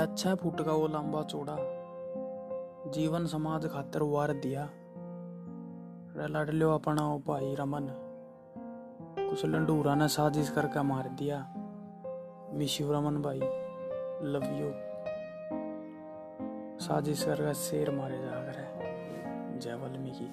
अच्छा फुट का वो लंबा चौड़ा। जीवन समाज खातर वार दिया। लड़ लो अपना ओ भाई रमन। कुछ लंडूरा ने साजिश करके मार दिया। विशु रमन भाई लव यू साजिश करके शेर मारे जा रहे जय वाल्मीकि